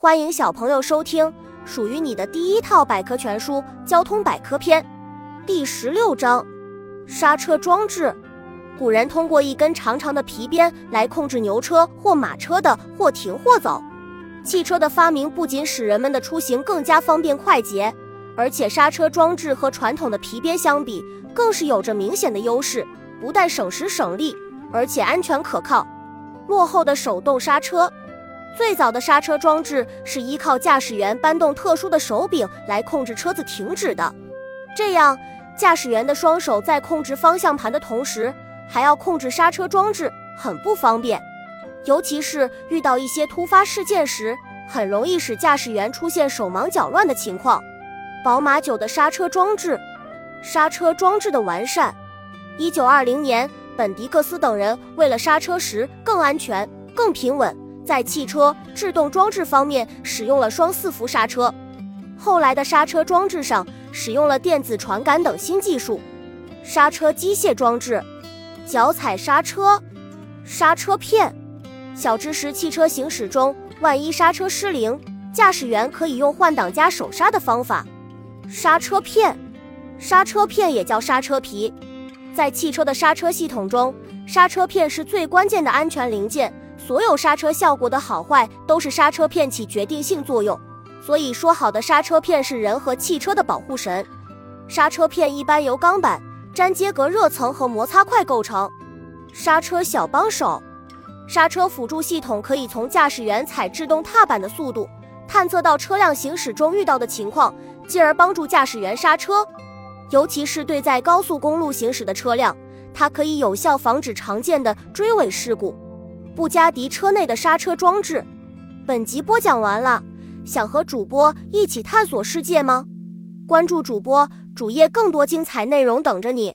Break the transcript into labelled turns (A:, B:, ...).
A: 欢迎小朋友收听属于你的第一套百科全书《交通百科篇》第十六章：刹车装置。古人通过一根长长的皮鞭来控制牛车或马车的或停或走。汽车的发明不仅使人们的出行更加方便快捷，而且刹车装置和传统的皮鞭相比，更是有着明显的优势。不但省时省力，而且安全可靠。落后的手动刹车。最早的刹车装置是依靠驾驶员搬动特殊的手柄来控制车子停止的，这样驾驶员的双手在控制方向盘的同时，还要控制刹车装置，很不方便。尤其是遇到一些突发事件时，很容易使驾驶员出现手忙脚乱的情况。宝马九的刹车装置，刹车装置的完善。一九二零年，本迪克斯等人为了刹车时更安全、更平稳。在汽车制动装置方面，使用了双四幅刹车。后来的刹车装置上使用了电子传感等新技术。刹车机械装置，脚踩刹车，刹车片。小知识：汽车行驶中，万一刹车失灵，驾驶员可以用换挡加手刹的方法。刹车片，刹车片也叫刹车皮，在汽车的刹车系统中，刹车片是最关键的安全零件。所有刹车效果的好坏都是刹车片起决定性作用，所以说好的刹车片是人和汽车的保护神。刹车片一般由钢板、粘接隔热层和摩擦块构成。刹车小帮手，刹车辅助系统可以从驾驶员踩制动踏板的速度，探测到车辆行驶中遇到的情况，进而帮助驾驶员刹车。尤其是对在高速公路行驶的车辆，它可以有效防止常见的追尾事故。布加迪车内的刹车装置。本集播讲完了，想和主播一起探索世界吗？关注主播主页，更多精彩内容等着你。